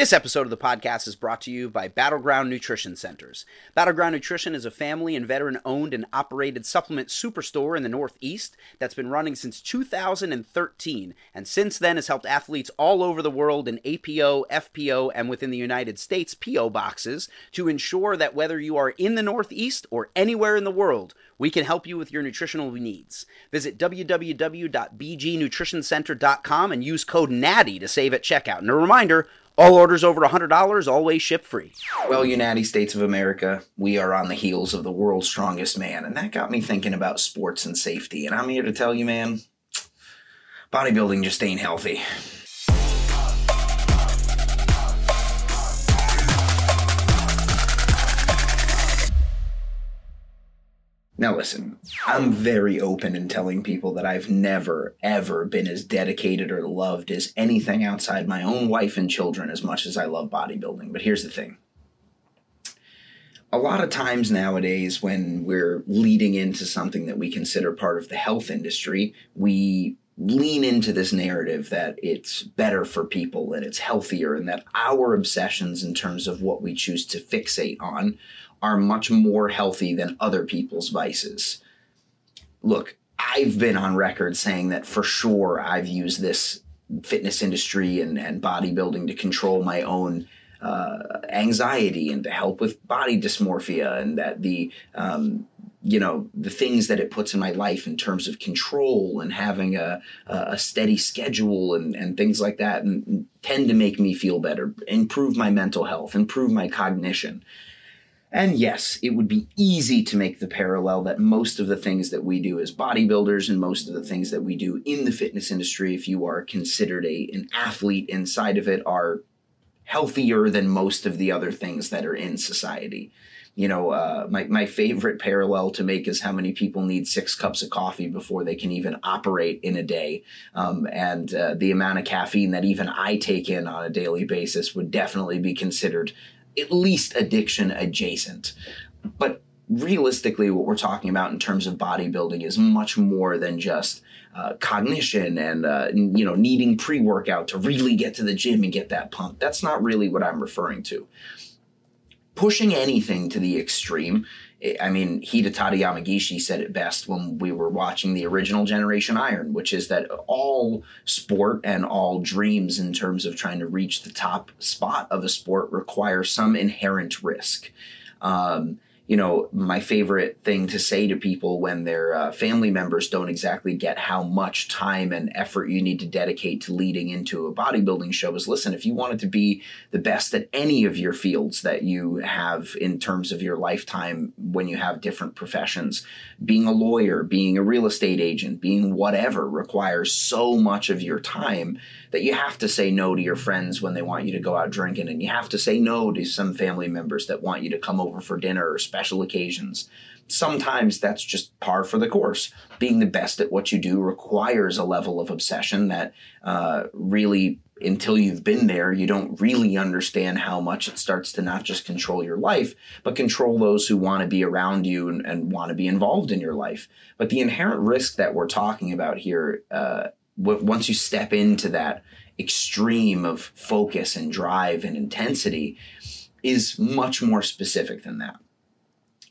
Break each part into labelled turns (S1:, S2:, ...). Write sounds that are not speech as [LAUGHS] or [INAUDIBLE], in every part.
S1: This episode of the podcast is brought to you by Battleground Nutrition Centers. Battleground Nutrition is a family and veteran owned and operated supplement superstore in the Northeast that's been running since 2013 and since then has helped athletes all over the world in APO, FPO, and within the United States PO boxes to ensure that whether you are in the Northeast or anywhere in the world, we can help you with your nutritional needs. Visit www.bgnutritioncenter.com and use code NATTY to save at checkout. And a reminder, all orders over $100 always ship free.
S2: Well, United States of America, we are on the heels of the world's strongest man, and that got me thinking about sports and safety. And I'm here to tell you, man, bodybuilding just ain't healthy. Now, listen, I'm very open in telling people that I've never, ever been as dedicated or loved as anything outside my own wife and children as much as I love bodybuilding. But here's the thing a lot of times nowadays, when we're leading into something that we consider part of the health industry, we lean into this narrative that it's better for people and it's healthier and that our obsessions in terms of what we choose to fixate on are much more healthy than other people's vices. Look, I've been on record saying that for sure I've used this fitness industry and, and bodybuilding to control my own uh, anxiety and to help with body dysmorphia and that the um, you know the things that it puts in my life in terms of control and having a, a steady schedule and, and things like that and tend to make me feel better improve my mental health improve my cognition and yes, it would be easy to make the parallel that most of the things that we do as bodybuilders and most of the things that we do in the fitness industry, if you are considered a, an athlete inside of it, are healthier than most of the other things that are in society. You know, uh, my, my favorite parallel to make is how many people need six cups of coffee before they can even operate in a day. Um, and uh, the amount of caffeine that even I take in on a daily basis would definitely be considered at least addiction adjacent. But realistically, what we're talking about in terms of bodybuilding is much more than just uh, cognition and uh, you know needing pre-workout to really get to the gym and get that pump. That's not really what I'm referring to. Pushing anything to the extreme I mean, Hidetada Yamagishi said it best when we were watching the original Generation Iron, which is that all sport and all dreams in terms of trying to reach the top spot of a sport require some inherent risk. Um, you know, my favorite thing to say to people when their uh, family members don't exactly get how much time and effort you need to dedicate to leading into a bodybuilding show is listen, if you wanted to be the best at any of your fields that you have in terms of your lifetime when you have different professions, being a lawyer, being a real estate agent, being whatever requires so much of your time that you have to say no to your friends when they want you to go out drinking, and you have to say no to some family members that want you to come over for dinner or special occasions. Sometimes that's just par for the course. Being the best at what you do requires a level of obsession that uh, really until you've been there, you don't really understand how much it starts to not just control your life, but control those who want to be around you and, and want to be involved in your life. But the inherent risk that we're talking about here uh, once you step into that extreme of focus and drive and intensity is much more specific than that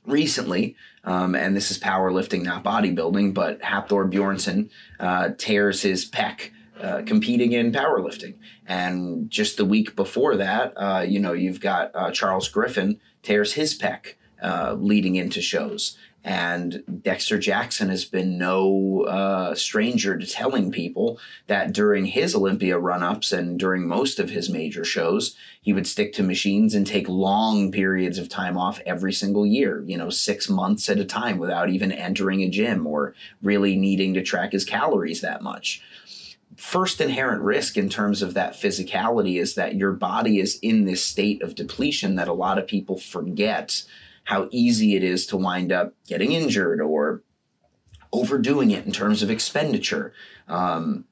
S2: recently, um, and this is powerlifting, not bodybuilding, but Hafthor Bjornsson uh, tears his pec uh, competing in powerlifting. And just the week before that, uh, you know, you've got uh, Charles Griffen tears his pec uh, leading into shows. And Dexter Jackson has been no uh, stranger to telling people that during his Olympia run ups and during most of his major shows, he would stick to machines and take long periods of time off every single year, you know, six months at a time without even entering a gym or really needing to track his calories that much. First inherent risk in terms of that physicality is that your body is in this state of depletion that a lot of people forget how easy it is to wind up getting injured or overdoing it in terms of expenditure. Um,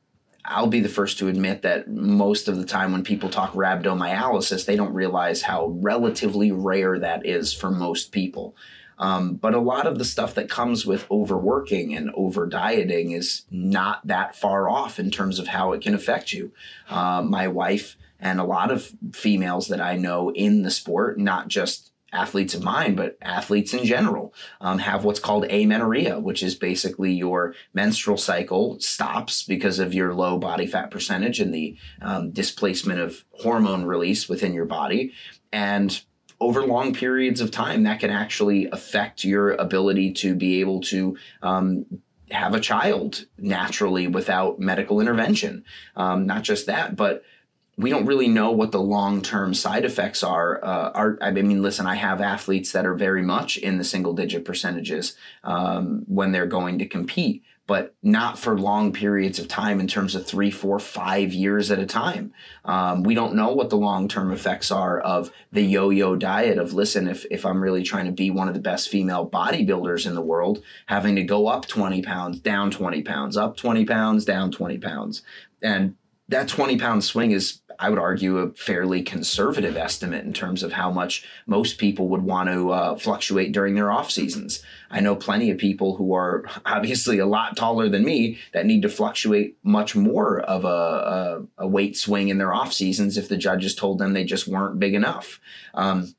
S2: I'll be the first to admit that most of the time when people talk rhabdomyolysis, they don't realize how relatively rare that is for most people. Um, but a lot of the stuff that comes with overworking and over dieting is not that far off in terms of how it can affect you. Uh, my wife And a lot of females that I know in the sport, not just athletes of mine, but athletes in general, um, have what's called amenorrhea, which is basically your menstrual cycle stops because of your low body fat percentage and the um, displacement of hormone release within your body. And over long periods of time, that can actually affect your ability to be able to um, have a child naturally without medical intervention. Um, not just that, but we don't really know what the long term side effects are. Uh, are. I mean, listen, I have athletes that are very much in the single digit percentages um, when they're going to compete, but not for long periods of time in terms of three, four, five years at a time. Um, we don't know what the long term effects are of the yo yo diet of, listen, if, if I'm really trying to be one of the best female bodybuilders in the world, having to go up 20 pounds, down 20 pounds, up 20 pounds, down 20 pounds. And that 20 pound swing is I would argue a fairly conservative estimate in terms of how much most people would want to uh, fluctuate during their off seasons. I know plenty of people who are [LAUGHS] obviously a lot taller than me that need to fluctuate much more of a, a, a weight swing in their off seasons if the judges told them they just weren't big enough. Um,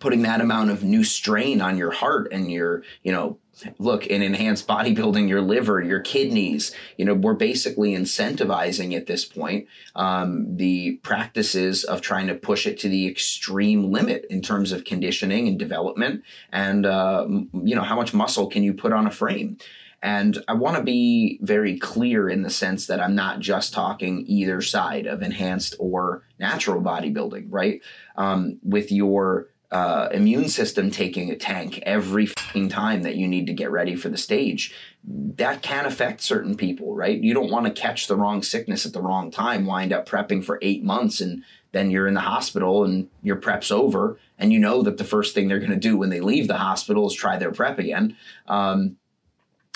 S2: putting that amount of new strain on your heart and your, you know, look in enhanced bodybuilding your liver your kidneys you know we're basically incentivizing at this point um, the practices of trying to push it to the extreme limit in terms of conditioning and development and uh, you know how much muscle can you put on a frame and I want to be very clear in the sense that I'm not just talking either side of enhanced or natural bodybuilding, right? Um, with your uh, immune system taking a tank every time that you need to get ready for the stage. That can affect certain people, right? You don't want to catch the wrong sickness at the wrong time, wind up prepping for eight months, and then you're in the hospital and your prep's over, and you know that the first thing they're going to do when they leave the hospital is try their prep again. Um,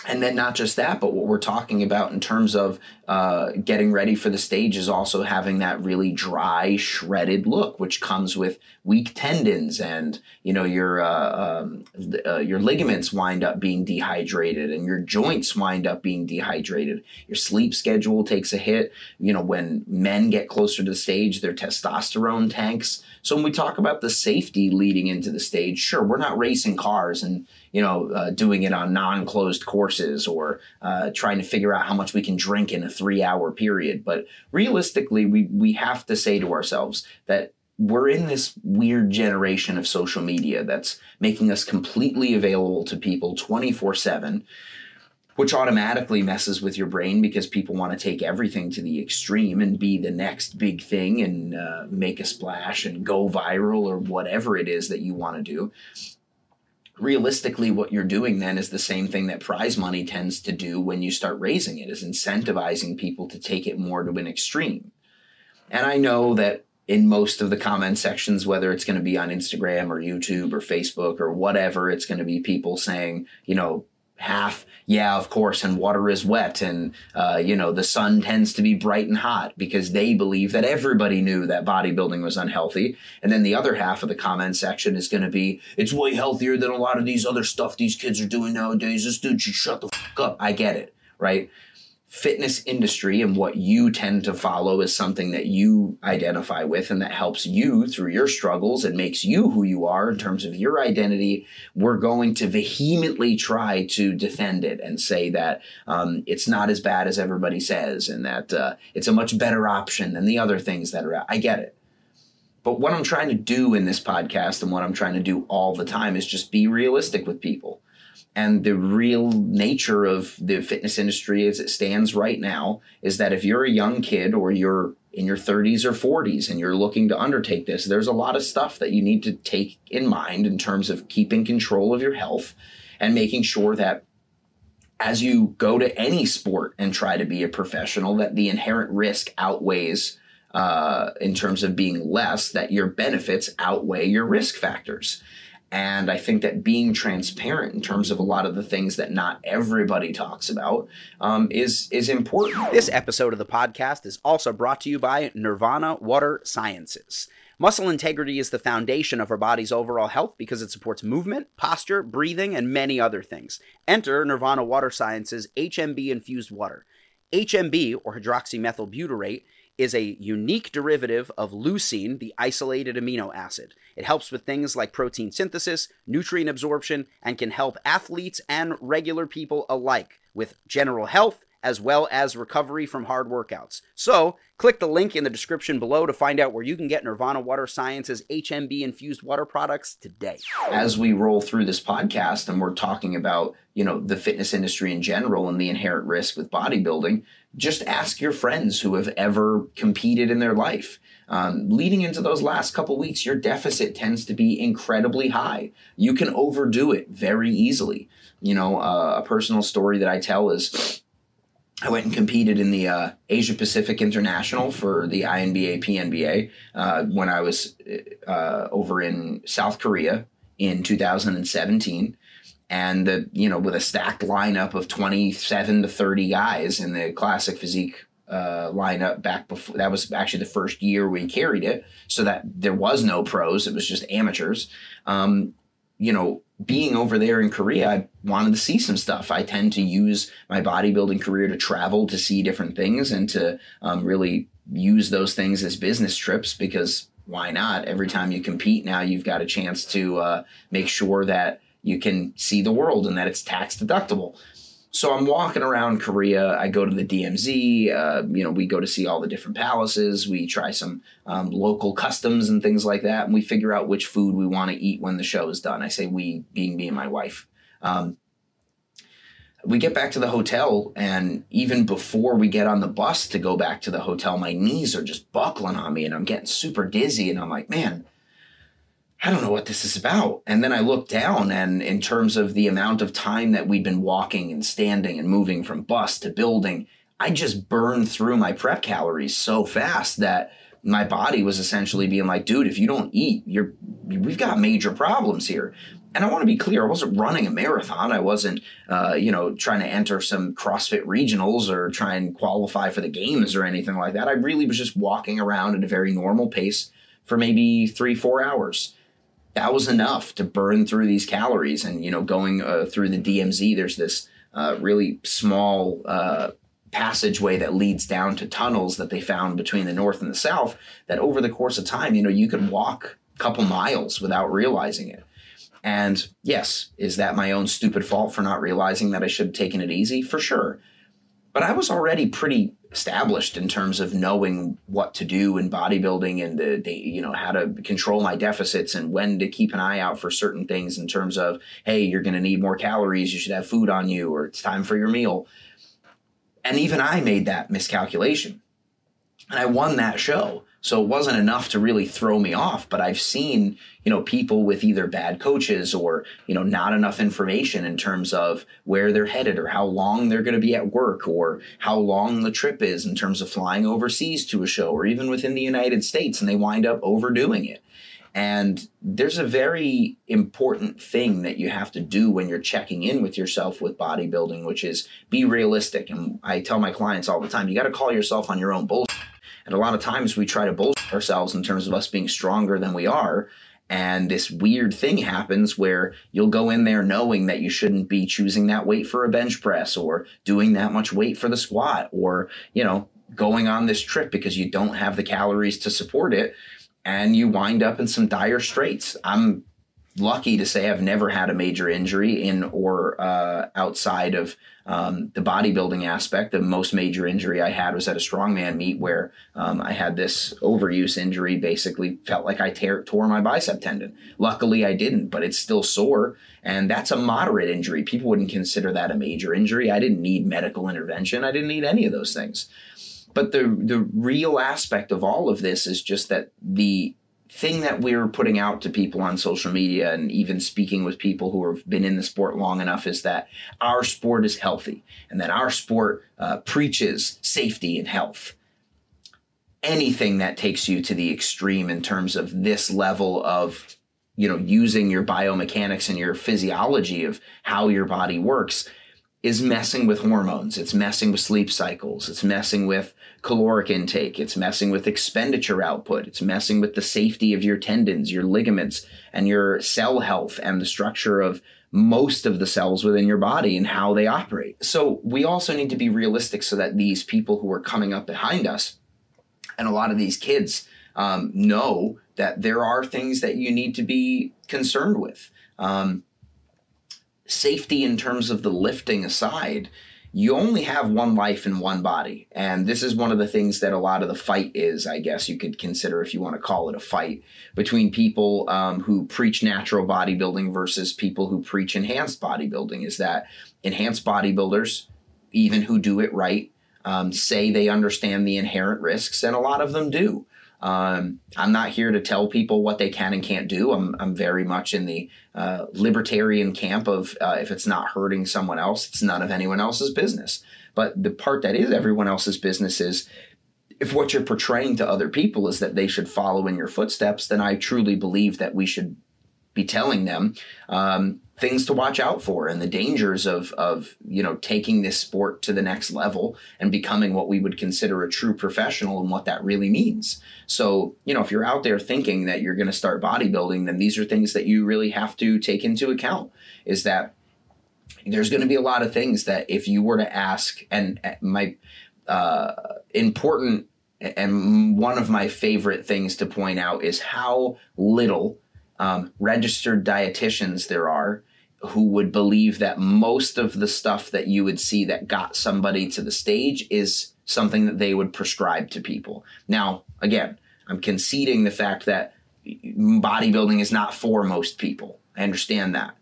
S2: and then not just that, but what we're talking about in terms of uh, getting ready for the stage is also having that really dry, shredded look, which comes with weak tendons, and you know your uh, um, uh, your ligaments wind up being dehydrated, and your joints wind up being dehydrated. Your sleep schedule takes a hit. You know when men get closer to the stage, their testosterone tanks. So when we talk about the safety leading into the stage, sure, we're not racing cars and you know, uh, doing it on non-closed courses or uh, trying to figure out how much we can drink in a three-hour period. But realistically, we we have to say to ourselves that we're in this weird generation of social media that's making us completely available to people 24 7 which automatically messes with your brain because people want to take everything to the extreme and be the next big thing and uh, make a splash and go viral or whatever it is that you want to do realistically what you're doing then is the same thing that prize money tends to do when you start raising it is incentivizing people to take it more to an extreme. And i know that in most of the comment sections whether it's going to be on instagram or youtube or facebook or whatever it's going to be people saying you know half yeah of course and water is wet and uh, you know the sun tends to be bright and hot because they believe that everybody knew that bodybuilding was unhealthy. And then the other half of the comment section is going to be it's way healthier than a lot of these other stuff these kids are doing nowadays. This dude should shut the fuck up. I get it right fitness industry and what you tend to follow is something that you identify with and that helps you through your struggles and makes you who you are in terms of your identity, we're going to vehemently try to defend it and say that um, it's not as bad as everybody says and that uh, it's a much better option than the other things that are out. I get it. But what I'm trying to do in this podcast and what I'm trying to do all the time is just be realistic with people and the real nature of the fitness industry as it stands right now is that if you're a young kid or you're in your 30s or 40s and you're looking to undertake this, there's a lot of stuff that you need to take in mind in terms of keeping control of your health and making sure that as you go to any sport and try to be a professional, that the inherent risk outweighs uh, in terms of being less, that your benefits outweigh your risk factors. And I think that being transparent in terms of a lot of the things that not everybody talks about um, is is important.
S1: This episode of the podcast is also brought to you by Nirvana Water Sciences. Muscle integrity is the foundation of our body's overall health because it supports movement, posture, breathing, and many other things. Enter Nirvana Water Sciences HMB infused water. HMB, or hydroxymethylbutyrate, is a unique derivative of leucine, the isolated amino acid. It helps with things like protein synthesis, nutrient absorption, and can help athletes and regular people alike with general health as well as recovery from hard workouts. So, click the link in the description below to find out where you can get Nirvana Water Science's HMB infused water products today.
S2: As we roll through this podcast and we're talking about, you know, the fitness industry in general and the inherent risk with bodybuilding, just ask your friends who have ever competed in their life. Um, leading into those last couple weeks, your deficit tends to be incredibly high. You can overdo it very easily. You know, uh, a personal story that I tell is I went and competed in the uh, Asia Pacific International for the INBA PNBA uh, when I was uh, over in South Korea in 2017. And the you know with a stacked lineup of 27 to 30 guys in the classic physique uh, lineup back before that was actually the first year we carried it, so that there was no pros; it was just amateurs. Um, you know, being over there in Korea, I wanted to see some stuff. I tend to use my bodybuilding career to travel to see different things and to um, really use those things as business trips because why not? Every time you compete now, you've got a chance to uh, make sure that you can see the world and that it's tax deductible. So I'm walking around Korea. I go to the DMZ. Uh, you know, we go to see all the different palaces. We try some um, local customs and things like that, and we figure out which food we want to eat when the show is done. I say we, being me and my wife. Um, we get back to the hotel, and even before we get on the bus to go back to the hotel, my knees are just buckling on me, and I'm getting super dizzy. And I'm like, man, I don't know what this is about. And then I looked down, and in terms of the amount of time that we'd been walking and standing and moving from bus to building, I just burned through my prep calories so fast that my body was essentially being like, dude, if you don't eat, you're we've got major problems here. And I want to be clear, I wasn't running a marathon. I wasn't, uh, you know, trying to enter some CrossFit regionals or try and qualify for the games or anything like that. I really was just walking around at a very normal pace for maybe three, four hours that was enough to burn through these calories. And you know, going uh, through the DMZ, there's this uh, really small uh, passageway that leads down to tunnels that they found between the north and the south. That over the course of time, you know, you could walk a couple miles without realizing it. And yes, is that my own stupid fault for not realizing that I should have taken it easy? For sure. But I was already pretty established in terms of knowing what to do in bodybuilding and the, the, you know how to control my deficits and when to keep an eye out for certain things in terms of hey you're going to need more calories you should have food on you or it's time for your meal. And even i made that miscalculation. And i won that show so it wasn't enough to really throw me off, but I've seen, you know, people with either bad coaches or, you know, not enough information in terms of where they're headed or how long they're going to be at work or how long the trip is in terms of flying overseas to a show or even within the United States and they wind up overdoing it. And there's a very important thing that you have to do when you're checking in with yourself with bodybuilding, which is be realistic. And I tell my clients all the time, you got to call yourself on your own bullshit and a lot of times we try to bullshit ourselves in terms of us being stronger than we are. And this weird thing happens where you'll go in there knowing that you shouldn't be choosing that weight for a bench press or doing that much weight for the squat or, you know, going on this trip because you don't have the calories to support it. And you wind up in some dire straits. I'm lucky to say I've never had a major injury in or uh, outside of um, the bodybuilding aspect. The most major injury I had was at a strongman meet where um, I had this overuse injury. Basically, felt like I tear, tore my bicep tendon. Luckily, I didn't, but it's still sore, and that's a moderate injury. People wouldn't consider that a major injury. I didn't need medical intervention. I didn't need any of those things. But the the real aspect of all of this is just that the thing that we're putting out to people on social media and even speaking with people who have been in the sport long enough is that our sport is healthy and that our sport uh, preaches safety and health. Anything that takes you to the extreme in terms of this level of you know using your biomechanics and your physiology of how your body works is messing with hormones. It's messing with sleep cycles. It's messing with caloric intake. It's messing with expenditure output. It's messing with the safety of your tendons, your ligaments, and your cell health and the structure of most of the cells within your body and how they operate. So we also need to be realistic so that these people who are coming up behind us And a lot of these kids um, know that there are things that you need to be concerned with. Um, safety in terms of the lifting aside, you only have one life in one body. And this is one of the things that a lot of the fight is, I guess you could consider if you want to call it a fight between people um, who preach natural bodybuilding versus people who preach enhanced bodybuilding. Is that enhanced bodybuilders, even who do it right, um, say they understand the inherent risks, and a lot of them do. Um, I'm not here to tell people what they can and can't do. I'm, I'm very much in the uh, libertarian camp of uh, if it's not hurting someone else, it's none of anyone else's business. But the part that is everyone else's business is if what you're portraying to other people is that they should follow in your footsteps, then I truly believe that we should be telling them um, things to watch out for and the dangers of of you know taking this sport to the next level and becoming what we would consider a true professional and what that really means. So, you know, if you're out there thinking that you're going to start bodybuilding, then these are things that you really have to take into account is that there's going to be a lot of things that if you were to ask and uh, my uh, important and one of my favorite things to point out is how little um, registered dietitians there are who would believe that most of the stuff that you would see that got somebody to the stage is something that they would prescribe to people. Now, again, I'm conceding the fact that bodybuilding is not for most people. I understand that.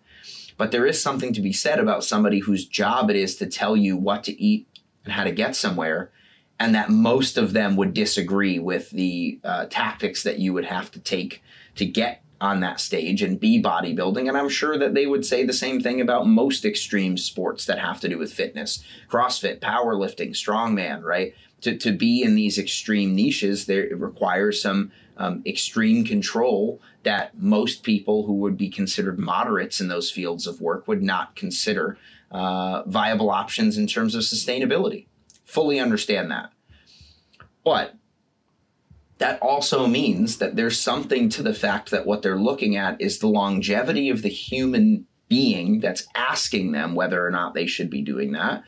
S2: But there is something to be said about somebody whose job it is to tell you what to eat and how to get somewhere, and that most of them would disagree with the uh, tactics that you would have to take to get on that stage and be bodybuilding. And I'm sure that they would say the same thing about most extreme sports that have to do with fitness CrossFit, powerlifting, strongman, right? To, to be in these extreme niches, there it requires some um, extreme control that most people who would be considered moderates in those fields of work would not consider uh, viable options in terms of sustainability. Fully understand that. But that also means that there's something to the fact that what they're looking at is the longevity of the human being that's asking them whether or not they should be doing that,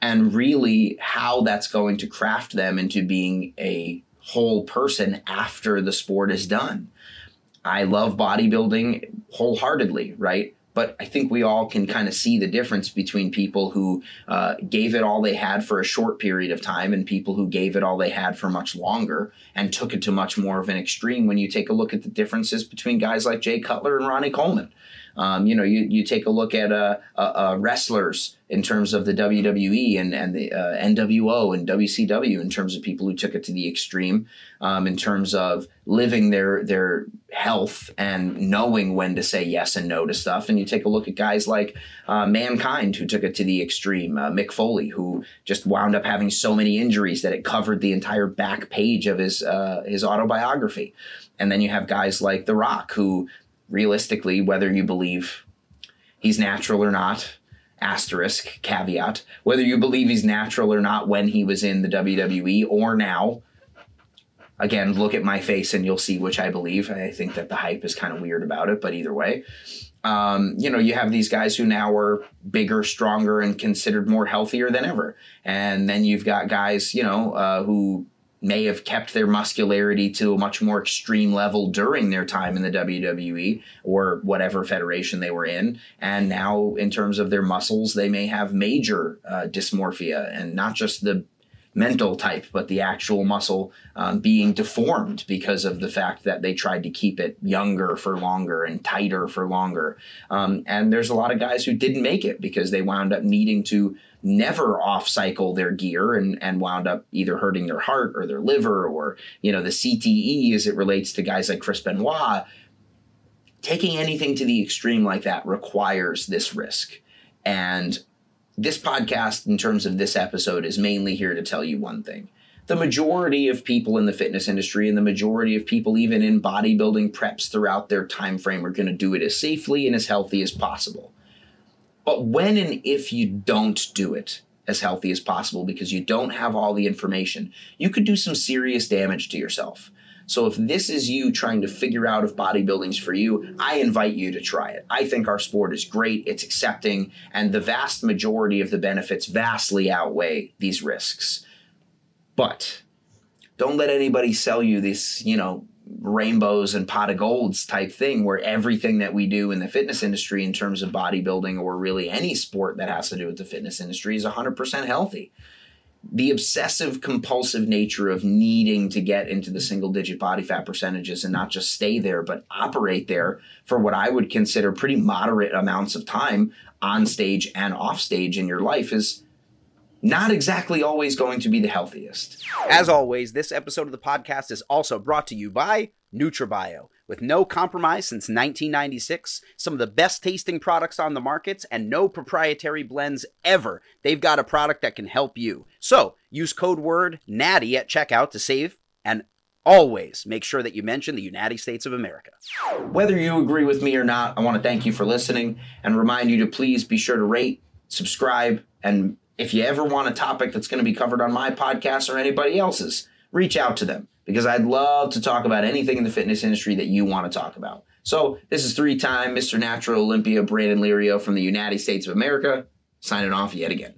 S2: and really how that's going to craft them into being a whole person after the sport is done. I love bodybuilding wholeheartedly, right? But I think we all can kind of see the difference between people who uh, gave it all they had for a short period of time and people who gave it all they had for much longer and took it to much more of an extreme when you take a look at the differences between guys like Jay Cutler and Ronnie Coleman. Um, you know, you, you take a look at uh, uh, uh wrestlers in terms of the WWE and, and the uh, NWO and WCW in terms of people who took it to the extreme, um, in terms of living their their health and knowing when to say yes and no to stuff. And you take a look at guys like uh, Mankind who took it to the extreme, uh, Mick Foley who just wound up having so many injuries that it covered the entire back page of his his autobiography. And then you have guys like The Rock who realistically, whether you believe he's natural or not, asterisk, caveat, whether you believe he's natural or not when he was in the WWE or now, again, look at my face and you'll see which I believe. I think that the hype is kind of weird about it, but either way. Um, you know, you have these guys who now are bigger, stronger, and considered more healthier than ever. And then you've got guys, you know, uh, who may have kept their muscularity to a much more extreme level during their time in the WWE or whatever federation they were in. And now, in terms of their muscles, they may have major uh, dysmorphia and not just the mental type, but the actual muscle um, being deformed because of the fact that they tried to keep it younger for longer and tighter for longer. Um, and there's a lot of guys who didn't make it because they wound up needing to never off cycle their gear and, and wound up either hurting their heart or their liver or, you know, the CTE as it relates to guys like Chris Benoit. Taking anything to the extreme like that requires this risk. And this podcast, in terms of this episode, is mainly here to tell you one thing. The majority of people in the fitness industry and the majority of people even in bodybuilding preps throughout their time frame are going to do it as safely and as healthy as possible. But when and if you don't do it as healthy as possible because you don't have all the information, you could do some serious damage to yourself. So if this is you trying to figure out if bodybuilding's for you, I invite you to try it. I think our sport is great, it's accepting, and the vast majority of the benefits vastly outweigh these risks. But Don't let anybody sell you this, you know, rainbows and pot of golds type thing where everything that we do in the fitness industry in terms of bodybuilding or really any sport that has to do with the fitness industry is 100% healthy the obsessive compulsive nature of needing to get into the single digit body fat percentages and not just stay there but operate there for what i would consider pretty moderate amounts of time on stage and off stage in your life is not exactly always going to be the healthiest.
S1: As always, this episode of the podcast is also brought to you by NutraBio. With no compromise since 1996, some of the best tasting products on the markets, and no proprietary blends ever, they've got a product that can help you. So use code word NATTY at checkout to save and always make sure that you mention the United States of America.
S2: Whether you agree with me or not, I want to thank you for listening and remind you to please be sure to rate, subscribe, and if you ever want a topic that's going to be covered on my podcast or anybody else's, reach out to them because I'd love to talk about anything in the fitness industry that you want to talk about. So, this is three time Mr. Natural Olympia Brandon Lirio from the United States of America, signing off yet again.